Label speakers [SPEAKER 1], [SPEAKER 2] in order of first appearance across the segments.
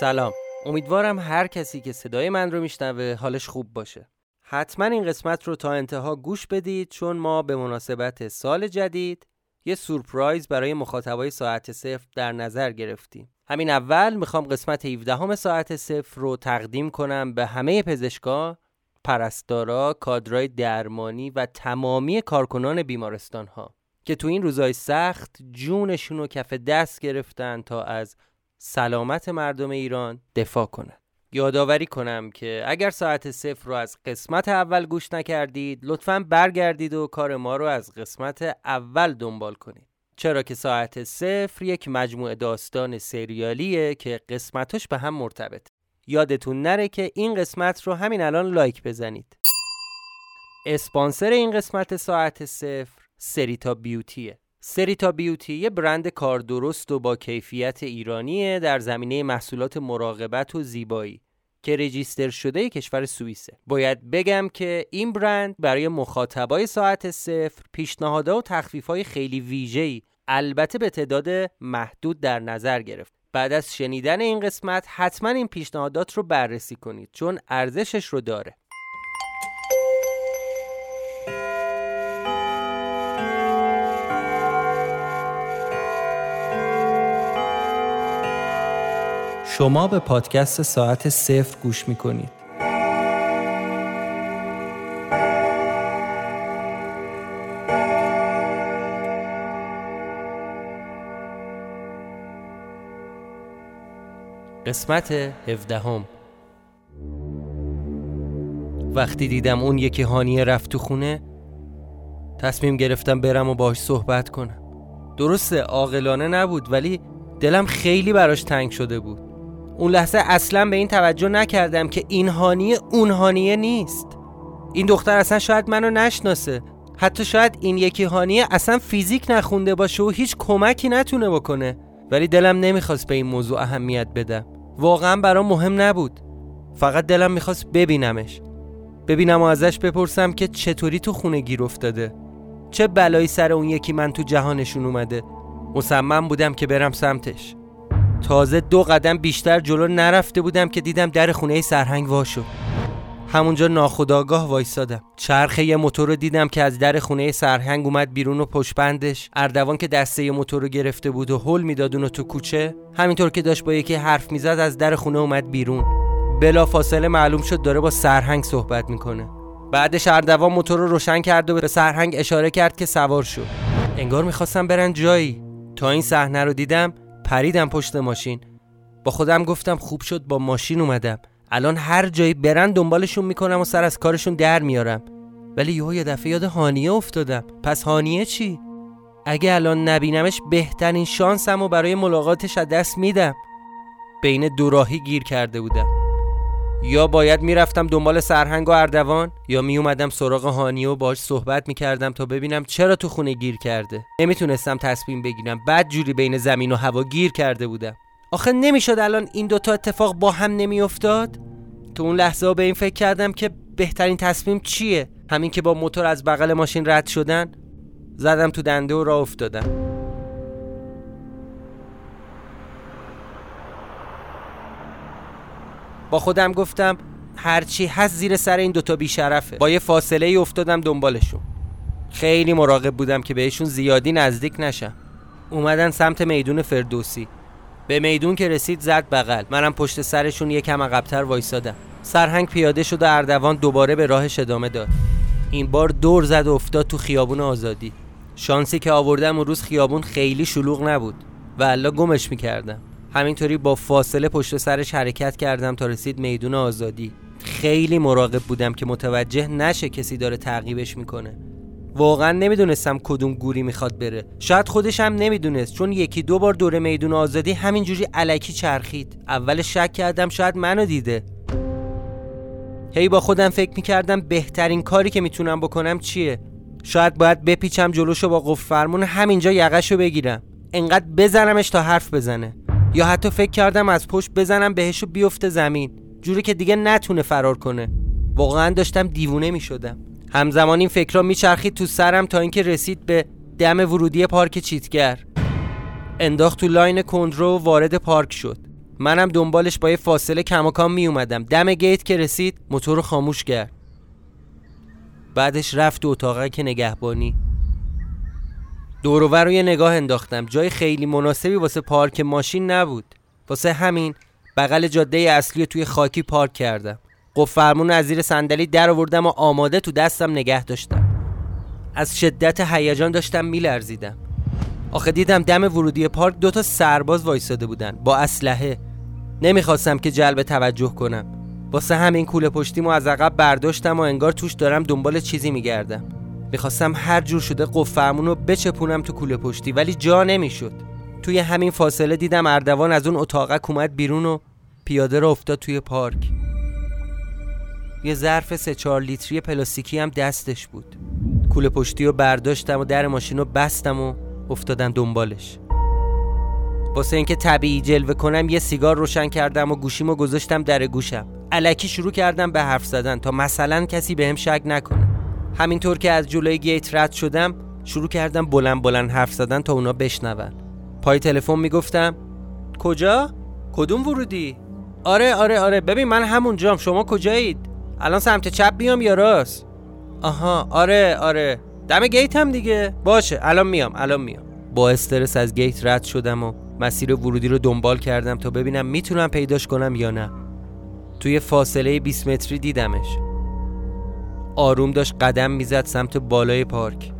[SPEAKER 1] سلام. امیدوارم هر کسی که صدای من رو میشنوه حالش خوب باشه. حتما این قسمت رو تا انتها گوش بدید چون ما به مناسبت سال جدید یه سورپرایز برای مخاطبای ساعت صفر در نظر گرفتیم. همین اول می‌خوام قسمت 17 همه ساعت صفر رو تقدیم کنم به همه پزشکا پرستارا، کادرای درمانی و تمامی کارکنان بیمارستان ها که تو این روزای سخت جونشون رو کف دست گرفتن تا از سلامت مردم ایران دفاع کنند. یادآوری کنم که اگر ساعت صفر رو از قسمت اول گوش نکردید لطفا برگردید و کار ما رو از قسمت اول دنبال کنید. چرا که ساعت صفر یک مجموعه داستان سریالیه که قسمتش به هم مرتبط. یادتون نره که این قسمت رو همین الان لایک بزنید. اسپانسر این قسمت ساعت صفر سریتا بیوتیه. سریتا بیوتی یه برند کار درست و با کیفیت ایرانیه در زمینه محصولات مراقبت و زیبایی که رجیستر شده کشور سوئیسه. باید بگم که این برند برای مخاطبای ساعت صفر پیشنهادها و تخفیفهای خیلی ویژه‌ای البته به تعداد محدود در نظر گرفت. بعد از شنیدن این قسمت حتما این پیشنهادات رو بررسی کنید چون ارزشش رو داره. شما به پادکست ساعت صفر گوش می کنید. قسمت هفدهم. وقتی دیدم اون یکی هانیه رفت تو خونه تصمیم گرفتم برم و باش صحبت کنم. درسته عاقلانه نبود ولی دلم خیلی براش تنگ شده بود. اون لحظه اصلا به این توجه نکردم که این هانیه اون هانیه نیست. این دختر اصلا شاید منو نشناسه. حتی شاید این یکی هانیه اصلا فیزیک نخونده باشه و هیچ کمکی نتونه بکنه. ولی دلم نمی‌خواست به این موضوع اهمیت بدم. واقعا برام مهم نبود. فقط دلم می‌خواست ببینمش. ببینم و ازش بپرسم که چطوری تو خونه گیر افتاده. چه بلایی سر اون یکی من تو جهانشون اومده. مصمم بودم که برم سمتش. تازه دو قدم بیشتر جلو نرفته بودم که دیدم در خونه سرهنگ وا همونجا ناخداگاه وایسادم. چرخه یه موتور رو دیدم که از در خونه سرهنگ اومد بیرون و پشپندش اردوان که دسته موتور رو گرفته بود و هل می‌داد اونو تو کوچه همینطور که داشت با یکی حرف می‌زد از در خونه اومد بیرون. بلا فاصله معلوم شد داره با سرهنگ صحبت می‌کنه. بعدش اردوان موتور رو روشن کرد و به سرهنگ اشاره کرد که سوار شد انگار می‌خواستم برن جایی. تا این صحنه رو دیدم پریدم پشت ماشین. با خودم گفتم خوب شد با ماشین اومدم. الان هر جایی برن دنبالشون می‌کنم و سر از کارشون در میارم. ولی یهو یه دفعه یاد هانیه افتادم. پس هانیه چی؟ اگه الان نبینمش بهترین شانسم و برای ملاقاتش از دست میدم. بین دوراهی گیر کرده بودم. یا باید می‌رفتم دنبال سرهنگ و اردوان یا میومدم سراغ هانی و باش صحبت می‌کردم تا ببینم چرا تو خونه گیر کرده. نمی‌تونستم تصمیم بگیرم. بعد جوری بین زمین و هوا گیر کرده بودم. آخه نمی‌شد الان این دوتا اتفاق با هم نمیافتاد؟ تو اون لحظه ها به این فکر کردم که بهترین تصمیم چیه؟ همین که با موتور از بغل ماشین رد شدن زدم تو دنده و راه افتادم. با خودم گفتم هرچی هست زیر سر این دوتا بیشرفه. با یه فاصله ای افتادم دنبالشون. خیلی مراقب بودم که بهشون زیادی نزدیک نشم. اومدن سمت میدون فردوسی. به میدون که رسید زد بغل. منم پشت سرشون یکم عقبتر وایسادم. سرهنگ پیاده شد و اردوان دوباره به راهش ادامه داد. این بار دور زد و افتاد تو خیابون آزادی. شانسی که آوردم اون روز خیابون خیلی شلوغ نبود و الا گمش می‌کردم. همینطوری با فاصله پشت سرش حرکت کردم تا رسید میدون آزادی. خیلی مراقب بودم که متوجه نشه کسی داره تعقیبش می‌کنه. واقعا نمی‌دونستم کدوم گوری می‌خواد بره. شاید خودش هم نمی‌دونست چون یکی دو بار دور میدون آزادی همینجوری علکی چرخید. اول شک کردم شاید منو دیده. هی با خودم فکر می‌کردم بهترین کاری که می‌تونم بکنم چیه؟ شاید باید بپیچم جلوشو با قفل فرمون همینجا یقشو بگیرم. انقدر بزنمش تا حرف بزنه. یا حتی فکر کردم از پشت بزنم بهش و بیفته زمین. جوری که دیگه نتونه فرار کنه. واقعا داشتم دیوونه می شدم همزمان این فکرها میچرخید تو سرم تا اینکه رسید به دم ورودی پارک چیتگر. انداخت تو لاین کندرو و وارد پارک شد. منم دنبالش با یه فاصله کماکان می اومدم دم گیت که رسید موتور خاموش کرد. بعدش رفت تو اتاقه که نگهبانی. دورور رو یه نگاه انداختم. جای خیلی مناسبی واسه پارک ماشین نبود. واسه همین بغل جاده اصلی توی خاکی پارک کردم. قفل فرمون از زیر صندلی در آوردم و آماده تو دستم نگه داشتم. از شدت هیجان داشتم میلرزیدم. آخه دیدم دم ورودی پارک دوتا سرباز وایساده بودن. با اسلحه. نمی‌خواستم که جلب توجه کنم. واسه همین کوله پشتیمو از عقب برداشتم و انگار توش دارم دنبال چیزی میگردم. می‌خواستم هر جور شده قفل رو بچپونم تو کوله پشتی ولی جا نمی‌شد. توی همین فاصله دیدم اردوان از اون اتاقک اومد بیرون و پیاده رو افتاد توی پارک. یه ظرف سه چهار لیتری پلاستیکی هم دستش بود. کوله پشتی رو برداشتم و در ماشین رو بستم و افتادم دنبالش. واسه اینکه طبیعی جلوه کنم یه سیگار روشن کردم و گوشیمو گذاشتم در گوشم. علکی شروع کردم به حرف زدن تا مثلا کسی بهم به شک نکنه. همینطور که از جلوی گیت رد شدم شروع کردم بلند بلند حرف زدن تا اونا بشنون. پای تلفن می‌گفتم کجا؟ کدوم ورودی؟ آره آره آره ببین من همونجام شما کجایید؟ الان سمت چپ بیام یا راست؟ آها آره آره دم گیت هم دیگه. باشه الان میام الان میام. با استرس از گیت رد شدم و مسیر ورودی رو دنبال کردم تا ببینم می‌تونم پیداش کنم یا نه. توی فاصله 20 متری دیدمش. آروم داشت قدم می‌زد سمت بالای پارک.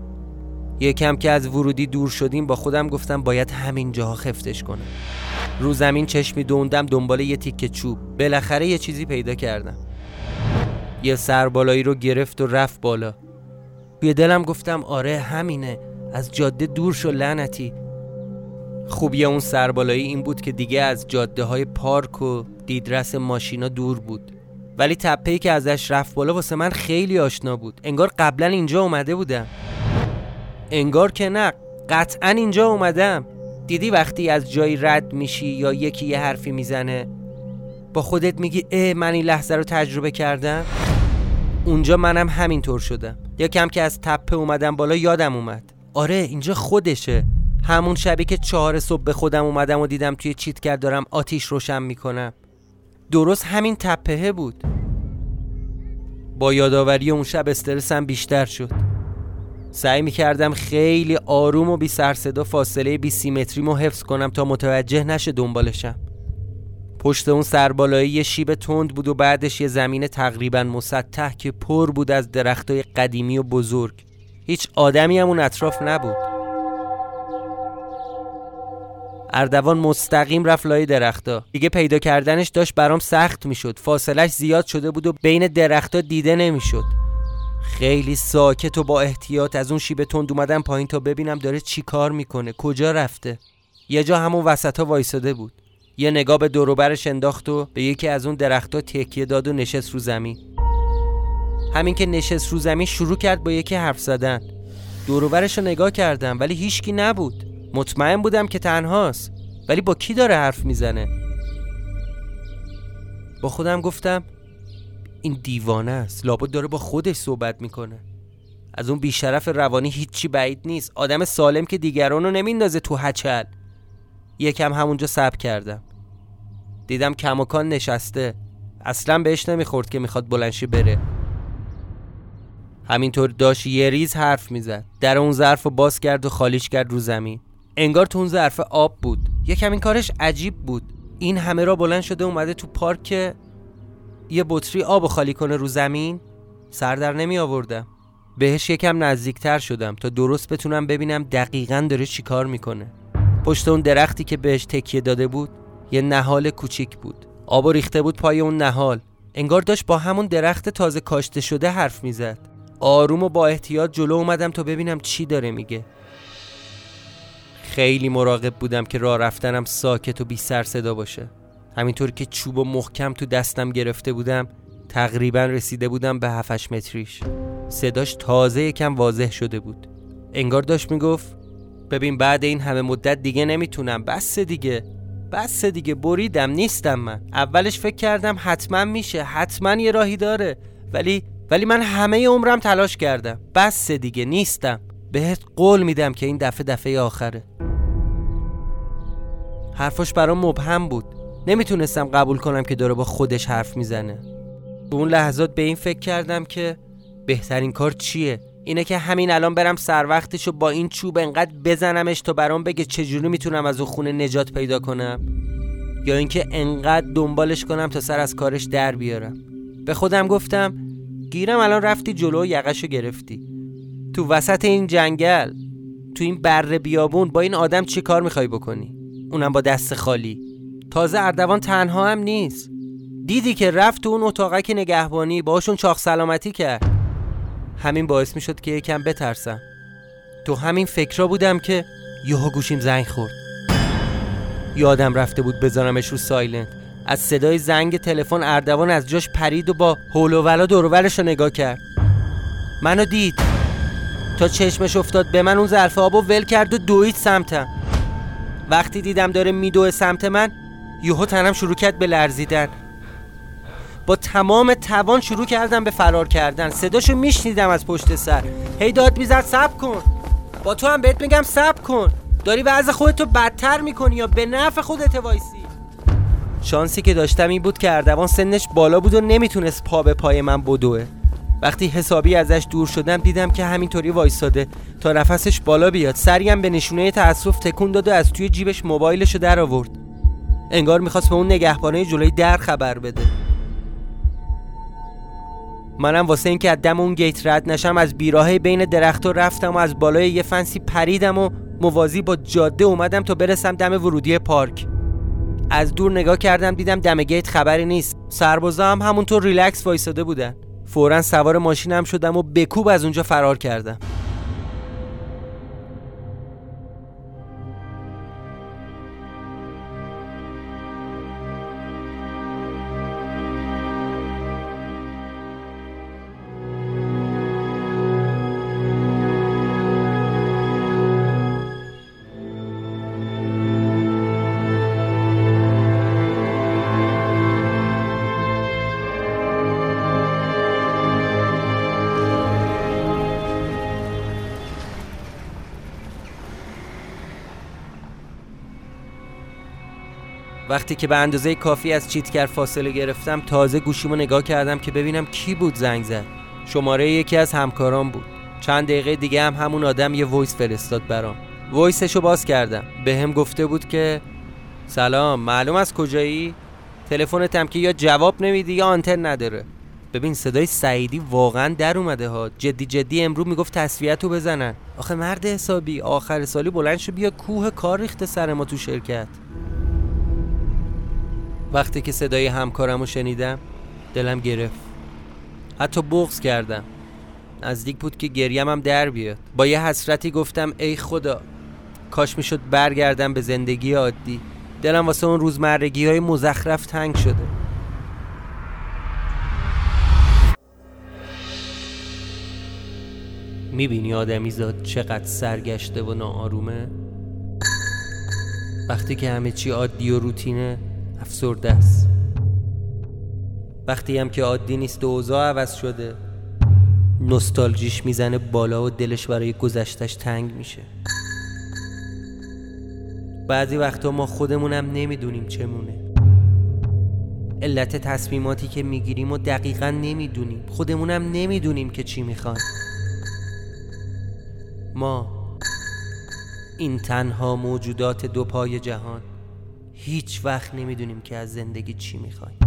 [SPEAKER 1] یکم که از ورودی دور شدیم با خودم گفتم باید همین جاها خفتش کنم. رو زمین چشمی دوندم دنبال یه تیکه چوب. بالاخره یه چیزی پیدا کردم. یه سربالایی رو گرفت و رفت بالا. توی دلم گفتم آره همینه. از جاده دور شو لعنتی. خوبی اون سربالایی این بود که دیگه از جاده های پارک و دیدرس ماشینا دور بود. ولی تپهی که ازش رفت بالا واسه من خیلی آشنا بود. انگار قبلا اینجا اومده بودم. انگار که نه قطعا اینجا اومدم. دیدی وقتی از جایی رد میشی یا یکی یه حرفی می‌زنه؟ با خودت میگی اه من این لحظه رو تجربه کردم. اونجا منم همینطور شدم. یکم که از تپه اومدم بالا یادم اومد. آره اینجا خودشه. همون شبی که چهار صبح به خودم اومدم و دیدم توی چیت دارم آتیش روشن می‌کنم. درست همین تپهه بود. با یادآوری اون شب استرسم بیشتر شد. سعی می‌کردم خیلی آروم و بی سر صدا فاصله بی سی مو حفظ کنم تا متوجه نشه دنبالشم. پشت اون سربالایی یه شیب تند بود و بعدش یه زمین تقریبا مسطح که پر بود از درختای قدیمی و بزرگ. هیچ آدمی هم اون اطراف نبود. اردوان مستقیم رفت لای درختا دیگه پیدا کردنش داشت برام سخت می‌شد. فاصلش زیاد شده بود و بین درختا دیده نمی‌شد. خیلی ساکت و با احتیاط از اون شیب تند اومدم پایین تا ببینم داره چی کار می‌کنه کجا رفته. یه جا همون وسط ها وایساده بود. یه نگاه به دوروبرش انداخت و به یکی از اون درختها تکیه داد و نشست رو زمین. همین که نشست رو زمین شروع کرد با یکی حرف زدن. دوروبرش رو نگاه کردم ولی هیچکی نبود. مطمئن بودم که تنهاست. ولی با کی داره حرف می‌زنه؟ با خودم گفتم این دیوانه است. لابد داره با خودش صحبت می‌کنه. از اون بیشرف روانی هیچی بعید نیست. آدم سالم که دیگران رو نمیندازه تو هچل. یکم همونجا سب کردم. دیدم کماکان نشسته. اصلا بهش نمی‌خورد که می‌خواد بلنشی بره. همینطور داشت یه ریز حرف می‌زد. در اون ظرف رو باز کرد و خالیش کرد رو زمین. انگار تو اون ظرف آب بود. یکم این کارش عجیب بود. این همه را بلند شده اومده تو پارک یه بطری آب خالی کنه رو زمین. سر در نمی آوردم. بهش یکم نزدیکتر شدم تا درست بتونم ببینم دقیقا داره چی کار می‌کنه. پشت اون درختی که بهش تکیه داده بود یه نهال کوچیک بود. آب ریخته بود پای اون نهال. انگار داشت با همون درخت تازه کاشته شده حرف می‌زد. آروم و با احتیاط جلو اومدم تا ببینم چی داره میگه. خیلی مراقب بودم که راه رفتنم ساکت و بی سر صدا باشه. همینطور که چوب و محکم تو دستم گرفته بودم تقریبا رسیده بودم به 7 متریش. صداش تازه یکم واضح شده بود. انگار داشت می‌گفت ببین بعد این همه مدت دیگه نمی‌تونم. بس دیگه. بس دیگه. بریدم نیستم من. اولش فکر کردم حتما میشه. حتما یه راهی داره. ولی ولی من همه عمرم تلاش کردم. بس دیگه نیستم. بهت قول میدم که این دفعه دفعه آخره. حرفش برام مبهم بود. نمی‌تونستم قبول کنم که داره با خودش حرف می‌زنه. تو اون لحظات به این فکر کردم که بهترین کار چیه؟ اینه که همین الان برم سر وقتشو با این چوب انقدر بزنمش تا برام بگه چجوری می‌تونم از اون خونه نجات پیدا کنم؟ یا اینکه انقدر دنبالش کنم تا سر از کارش در بیارم. به خودم گفتم گیرم الان رفتی جلو و یقشو گرفتی. تو وسط این جنگل تو این بره بیابون با این آدم چی کار می‌خوای بکنی؟ اونم با دست خالی. تازه اردوان تنها هم نیست. دیدی که رفت تو اون اتاقک نگهبانی باشون چاخ سلامتی کرد. همین باعث می شد که یکم بترسم. تو همین فکرها بودم که یهو گوشیم زنگ خورد. یادم رفته بود بذارمش رو سایلنت. از صدای زنگ تلفن اردوان از جاش پرید و با هول و ولا دورورش رو نگاه کرد. منو دید. تا چشمش افتاد به من اون ظرف آب و ول کرد و دوید سمتم. وقتی دیدم داره میدوه سمت من یهو تنم شروع کرد به لرزیدن. با تمام توان شروع کردم به فرار کردن. صداشو میشنیدم از پشت سر. هی داد می‌زد سب کن. با تو هم بهت میگم سب کن. داری وضع خودتو بدتر می‌کنی یا به نفع خودت وایسی؟ شانسی که داشتم این بود که اردوان سنش بالا بود و نمی‌تونست پا به پای من بدوه. وقتی حسابی ازش دور شدم دیدم که همینطوری وایساده. تا نفسش بالا بیاد. سری هم به نشونه تاسف تکون داد و از توی جیبش موبایلشو در آورد. انگار می‌خواست به اون نگهبانه جلوی در خبر بده. منم واسه اینکه از دم اون گیت رد نشم از بیراهه بین درختها رفتم و از بالای یه فنسی پریدم و موازی با جاده اومدم تا برسم دم ورودی پارک. از دور نگاه کردم دیدم دم گیت خبری نیست. سربازا هم همونطور ریلکس وایساده بودن. فورا سوار ماشینم شدم و بکوب از اونجا فرار کردم. وقتی که به اندازه کافی از چیتگر فاصله گرفتم تازه گوشیمو نگاه کردم که ببینم کی بود زنگ زد. شماره یکی از همکاران بود. چند دقیقه دیگه هم همون آدم یه وایس فرستاد برام. وایسشو باز کردم. بهم گفته بود که سلام معلومه کجایی؟ تلفنتم که یا جواب نمیدی یا آنتن نداره. ببین صدای سعیدی واقعا در اومده ها. جدی جدی امروز می‌گفت تسویه بزنن. آخه مرد حسابی آخر سالی بلند شو بیا کوه کار ریخته سر ما تو شرکت. وقتی که صدای همکارم رو شنیدم دلم گرفت. حتی بغز کردم. نزدیک بود که گریم هم در بیاد. با یه حسرتی گفتم ای خدا کاش می‌شد برگردم به زندگی عادی. دلم واسه اون روزمرگی های مزخرف تنگ شده. می‌بینی آدمی زاد چقدر سرگشته و ناآرومه؟ وقتی که همه چی عادی و روتینه افسرده است. وقتی هم که عادی نیست و اوضاع عوض شده نستالژیش می‌زنه بالا و دلش برای گذشتش تنگ میشه. بعضی وقتا ما خودمونم نمی‌دونیم چمونه علت تصمیماتی که می‌گیریم و دقیقا نمی‌دونیم. خودمونم نمی‌دونیم که چی می‌خوایم. ما این تنها موجودات دو پای جهان. هیچ وقت نمی‌دونیم که از زندگی چی می‌خوایم.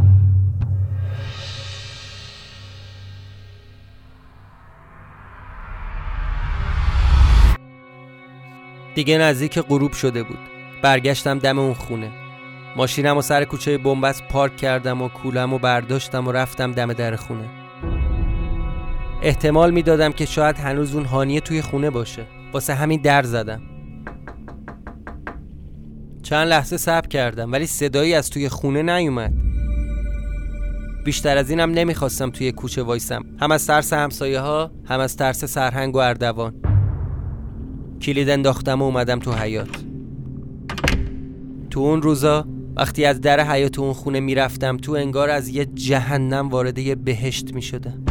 [SPEAKER 1] دیگه نزدیک غروب شده بود. برگشتم دم اون خونه. ماشینم و سر کوچه بنبست پارک کردم و کولم و برداشتم و رفتم دم در خونه. احتمال می‌دادم که شاید هنوز اون هانیه توی خونه باشه. واسه همین در زدم. چند لحظه صبر کردم ولی صدایی از توی خونه نیومد. بیشتر از اینم نمی‌خواستم توی کوچه وایسم. هم از ترس همسایه ها هم از ترس سرهنگ و اردوان. کلید انداختم و اومدم تو حیات تو اون روزا وقتی از در حیات اون خونه می‌رفتم تو انگار از یه جهنم وارد یه بهشت می‌شدم.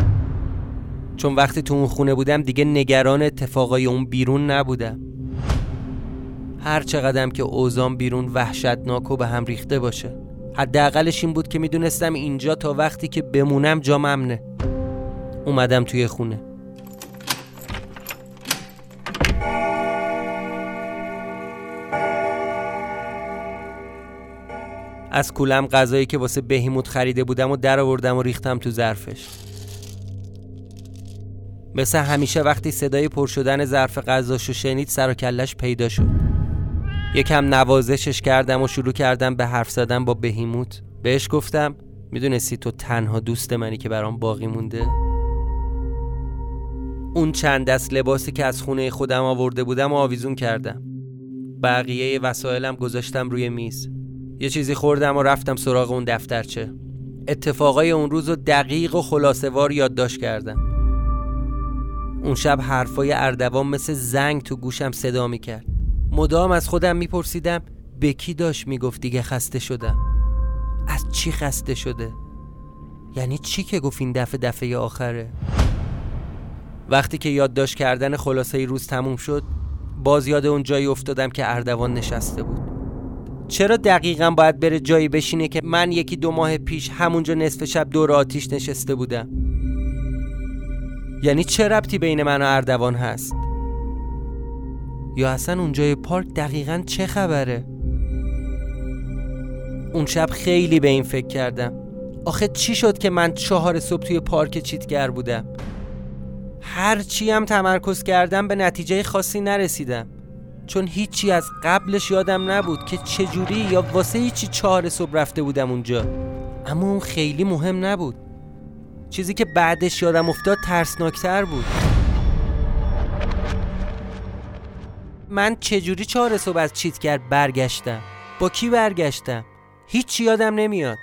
[SPEAKER 1] چون وقتی تو اون خونه بودم دیگه نگران اتفاقای اون بیرون نبودم. هر چقدر که اوزام بیرون وحشتناک و به هم ریخته باشه. حداقلش این بود که می‌دونستم اینجا تا وقتی که بمونم جا ممنه اومدم توی خونه. از کولم غذایی که واسه بهیموت خریده بودم و در آوردم و ریختم تو ظرفش. مثل همیشه وقتی صدای پر شدن ظرف غذاشو شنید سر و کلش پیدا شد. یکم نوازشش کردم و شروع کردم به حرف زدن با بهیموت. بهش گفتم می‌دونستی تو تنها دوست منی که برام باقی مونده؟ اون چند دست لباسی که از خونه خودم آورده بودم و آویزون کردم. بقیه وسایلم گذاشتم روی میز. یه چیزی خوردم و رفتم سراغ اون دفترچه. اتفاقای اون روز رو دقیق و خلاصوار یادداشت کردم. اون شب حرفای اردوان مثل زنگ تو گوشم صدا می‌کرد. مدام از خودم میپرسیدم به کی داشت می‌گفت دیگه خسته شدم؟ از چی خسته شده؟ یعنی چی که گفت این دفعه دفعه آخره؟ وقتی که یادداشت کردن خلاصه روز تموم شد باز یاد اون جایی افتادم که اردوان نشسته بود. چرا دقیقا باید بره جایی بشینه که من یکی دو ماه پیش همونجا نصف شب دور آتیش نشسته بودم؟ یعنی چه ربطی بین من و اردوان هست؟ یا اصلا اونجای پارک دقیقا چه خبره؟ اون شب خیلی به این فکر کردم. آخه چی شد که من چهار صبح توی پارک چیتگر بودم؟ هر چی هم تمرکز کردم به نتیجه خاصی نرسیدم. چون هیچی از قبلش یادم نبود که چجوری یا واسه هیچی چهار صبح رفته بودم اونجا. اما اون خیلی مهم نبود. چیزی که بعدش یادم افتاد ترسناکتر بود. من چجوری چهار صبح از چیتگر برگشتم؟ با کی برگشتم؟ هیچی یادم نمیاد.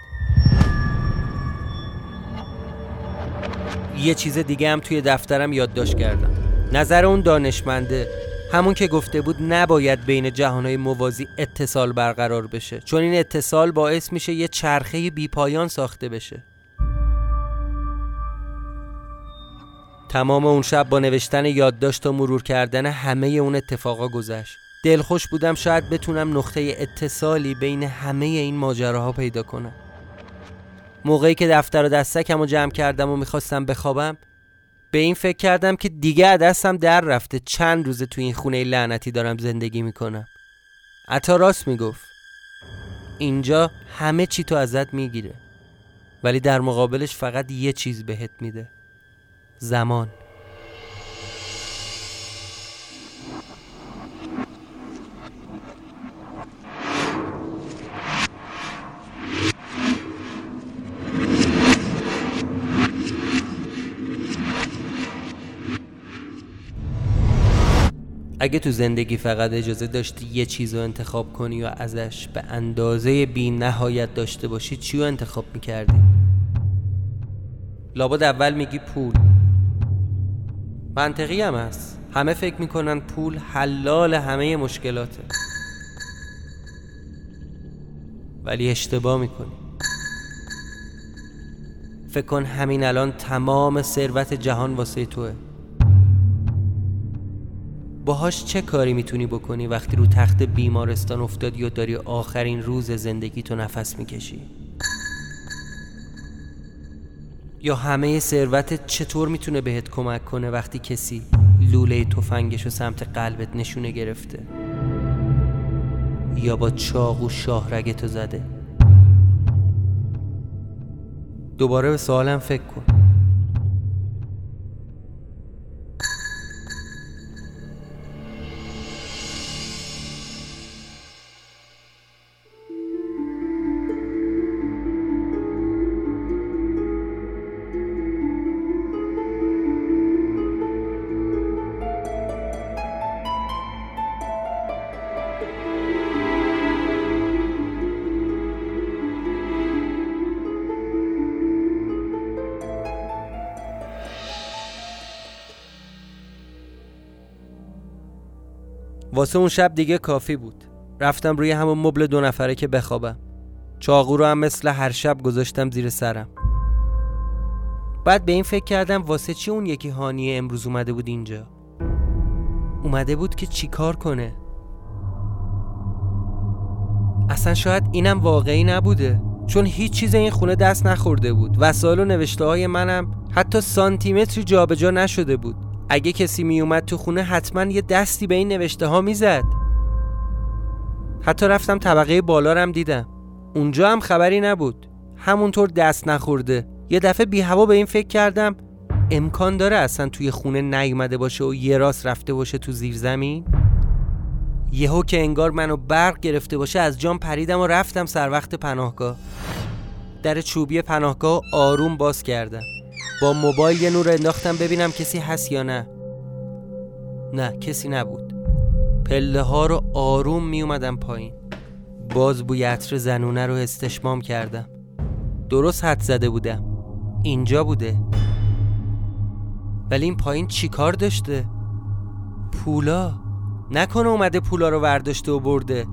[SPEAKER 1] یه چیز دیگه هم توی دفترم یادداشت کردم. نظر اون دانشمنده. همون که گفته بود نباید بین جهانهای موازی اتصال برقرار بشه. چون این اتصال باعث میشه یه چرخه بیپایان ساخته بشه. تمام اون شب با نوشتن یادداشت و مرور کردن همه اون اتفاقا گذشت. دلخوش بودم شاید بتونم نقطه اتصالی بین همه این ماجراها پیدا کنم. موقعی که دفتر و دستکم رو جمع کردم و می‌خواستم بخوابم به این فکر کردم که دیگه دستم در رفته چند روزه تو این خونه لعنتی دارم زندگی می‌کنم. عطا راست می‌گفت. اینجا همه چی تو ازت می‌گیره ولی در مقابلش فقط یه چیز بهت میده. زمان اگه تو زندگی فقط اجازه داشتی یه چیز رو انتخاب کنی و ازش به اندازه بی نهایت داشته باشی چی رو انتخاب می‌کردی؟ لابد اول میگی پول منطقی هم هست. همه فکر می‌کنن پول حلال همه مشکلاته. ولی اشتباه می‌کنی. فکر کن همین الان تمام ثروت جهان واسه توه. باهاش چه کاری می‌تونی بکنی وقتی رو تخت بیمارستان افتادی و داری آخرین روز زندگی تو نفس می‌کشی؟ یا همه ثروتت چطور می‌تونه بهت کمک کنه وقتی کسی لوله تفنگش و سمت قلبت نشونه گرفته؟ یا با چاقو شاهرگتو زده؟ دوباره به سوالم فکر کن. واسه اون شب دیگه کافی بود. رفتم روی همون مبل دو نفره که بخوابم. چاقو رو هم مثل هر شب گذاشتم زیر سرم. بعد به این فکر کردم واسه چی اون یکی هانیه امروز اومده بود اینجا؟ اومده بود که چیکار کنه؟ اصلا شاید اینم واقعی نبوده. چون هیچ چیز این خونه دست نخورده بود. وسایل و نوشته های منم حتی سانتیمتری جابجا نشده بود. اگه کسی میومد تو خونه حتما یه دستی به این نوشته ها می‌زد. حتی رفتم طبقه بالا رم دیدم. اونجا هم خبری نبود. همونطور دست نخورده. یه دفعه بی هوا به این فکر کردم امکان داره اصلا توی خونه نیومده باشه و یه راست رفته باشه تو زیر زمین؟ یهو که انگار منو برق گرفته باشه از جام پریدم و رفتم سر وقت پناهگاه. در چوبی پناهگاه آروم باز کردم. با موبایل یه نور انداختم ببینم کسی هست یا نه. نه کسی نبود. پله ها رو آروم می اومدم پایین. باز بوی عطر زنونه رو استشمام کردم. درست حد زده بودم. اینجا بوده. ولی این پایین چی کار داشته؟ پولا؟ نکنه اومده پولا رو ورداشته و برده.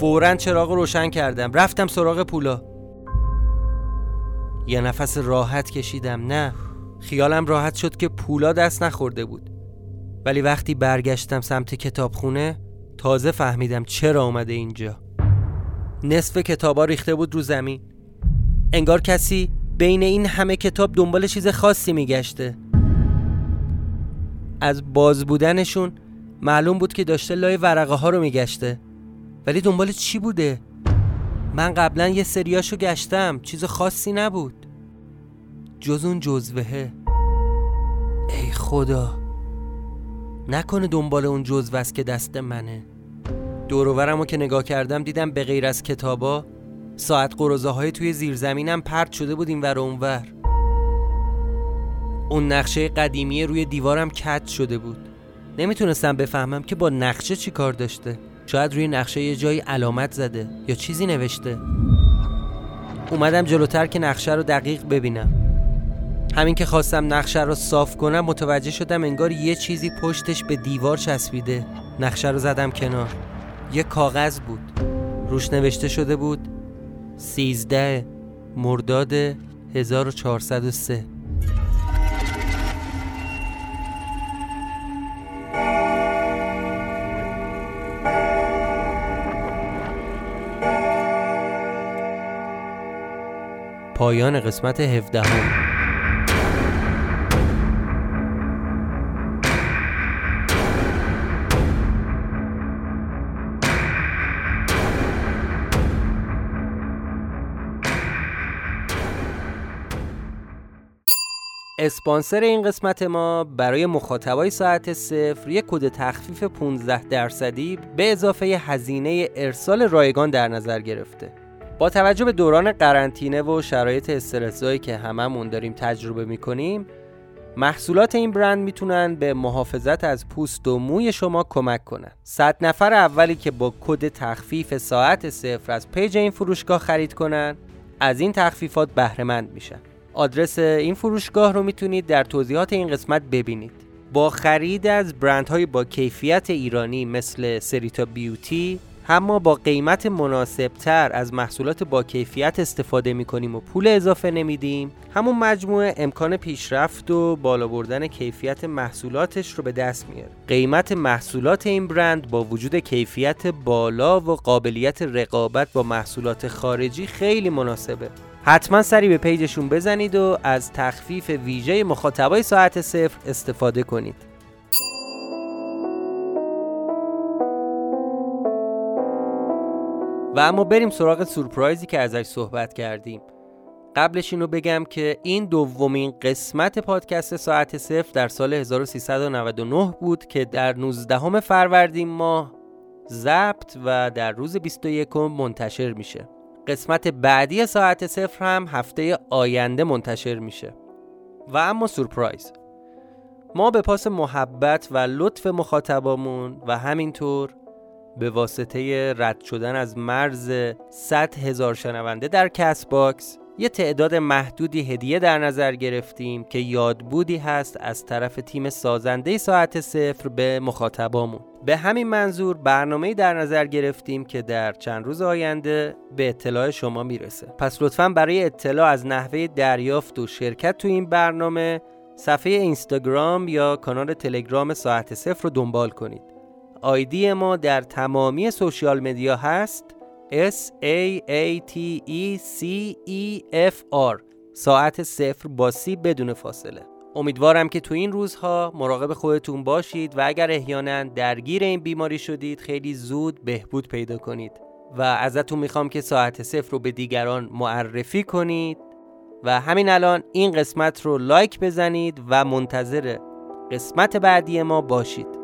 [SPEAKER 1] فورا چراغ روشن کردم. رفتم سراغ پولا. یه نفس راحت کشیدم؟ نه. خیالم راحت شد که پولا دست نخورده بود. ولی وقتی برگشتم سمت کتابخونه تازه فهمیدم چرا اومده اینجا. نصف کتابا ریخته بود رو زمین. انگار کسی بین این همه کتاب دنبال چیز خاصی میگشته. از باز بودنشون معلوم بود که داشته لای ورقه ها رو میگشته. ولی دنبال چی بوده؟ من قبلا یه سریاشو گشتم چیز خاصی نبود. جز اون جزوهه. ای خدا. نکنه دنبال اون جزوه است که دست منه. دوروورم که نگاه کردم دیدم به غیر از کتابا ساعت قروزه های توی زیرزمینم پرت شده بود این ور اونور اون نقشه قدیمی روی دیوارم کت شده بود. نمی‌تونستم بفهمم که با نقشه چی کار داشته. شاید روی نقشه یه جایی علامت زده یا چیزی نوشته. اومدم جلوتر که نقشه رو دقیق ببینم. همین که خواستم نقشه رو صاف کنم متوجه شدم انگار یه چیزی پشتش به دیوار چسبیده. نقشه رو زدم کنار. یه کاغذ بود. روش نوشته شده بود سیزده مرداد 1403 پایان قسمت 17 هم. اسپانسر این قسمت ما برای مخاطبای ساعت صفر یک کد تخفیف 15 درصدی به اضافه هزینه ارسال رایگان در نظر گرفته. با توجه به دوران قرنطینه و شرایط استرسایی که هممون داریم تجربه می‌کنیم محصولات این برند می‌تونن به محافظت از پوست و موی شما کمک کنن. 100 نفر اولی که با کد تخفیف ساعت صفر از پیج این فروشگاه خرید کنن از این تخفیفات بهره‌مند میشن. آدرس این فروشگاه رو می‌تونید در توضیحات این قسمت ببینید با خرید از برندهای با کیفیت ایرانی مثل سریتا بیوتی اما با قیمت مناسب تر از محصولات با کیفیت استفاده می کنیم و پول اضافه نمیدیم. همون مجموعه امکان پیشرفت و بالا بردن کیفیت محصولاتش رو به دست میاره. قیمت محصولات این برند با وجود کیفیت بالا و قابلیت رقابت با محصولات خارجی خیلی مناسبه. حتما سری به پیجشون بزنید و از تخفیف ویژه مخاطبای ساعت صفر استفاده کنید. و اما بریم سراغ سورپرایزی که ازش صحبت کردیم. قبلش اینو بگم که این دومین قسمت پادکست ساعت صفر در سال 1399 بود که در 19 فروردین ماه ضبط و در روز 21 منتشر میشه. قسمت بعدی ساعت صفر هم هفته آینده منتشر میشه. و اما سورپرایز. ما به پاس محبت و لطف مخاطبامون و همینطور به واسطه رد شدن از مرز 100 هزار شنونده در کست باکس یه تعداد محدودی هدیه در نظر گرفتیم که یادبودی هست از طرف تیم سازنده ساعت صفر به مخاطبامون. به همین منظور برنامه در نظر گرفتیم که در چند روز آینده به اطلاع شما می‌رسه. پس لطفا برای اطلاع از نحوه دریافت و شرکت تو این برنامه صفحه اینستاگرام یا کانال تلگرام ساعت صفر رو دنبال کنید. آیدی ما در تمامی سوشیال مدیا هست. S A A T E C E F R. ساعت صفر با سی بدون فاصله. امیدوارم که تو این روزها مراقب خودتون باشید و اگر احیانا درگیر این بیماری شدید خیلی زود بهبود پیدا کنید. و ازتون می‌خوام که ساعت صفر رو به دیگران معرفی کنید. و همین الان این قسمت رو لایک بزنید و منتظر قسمت بعدی ما باشید.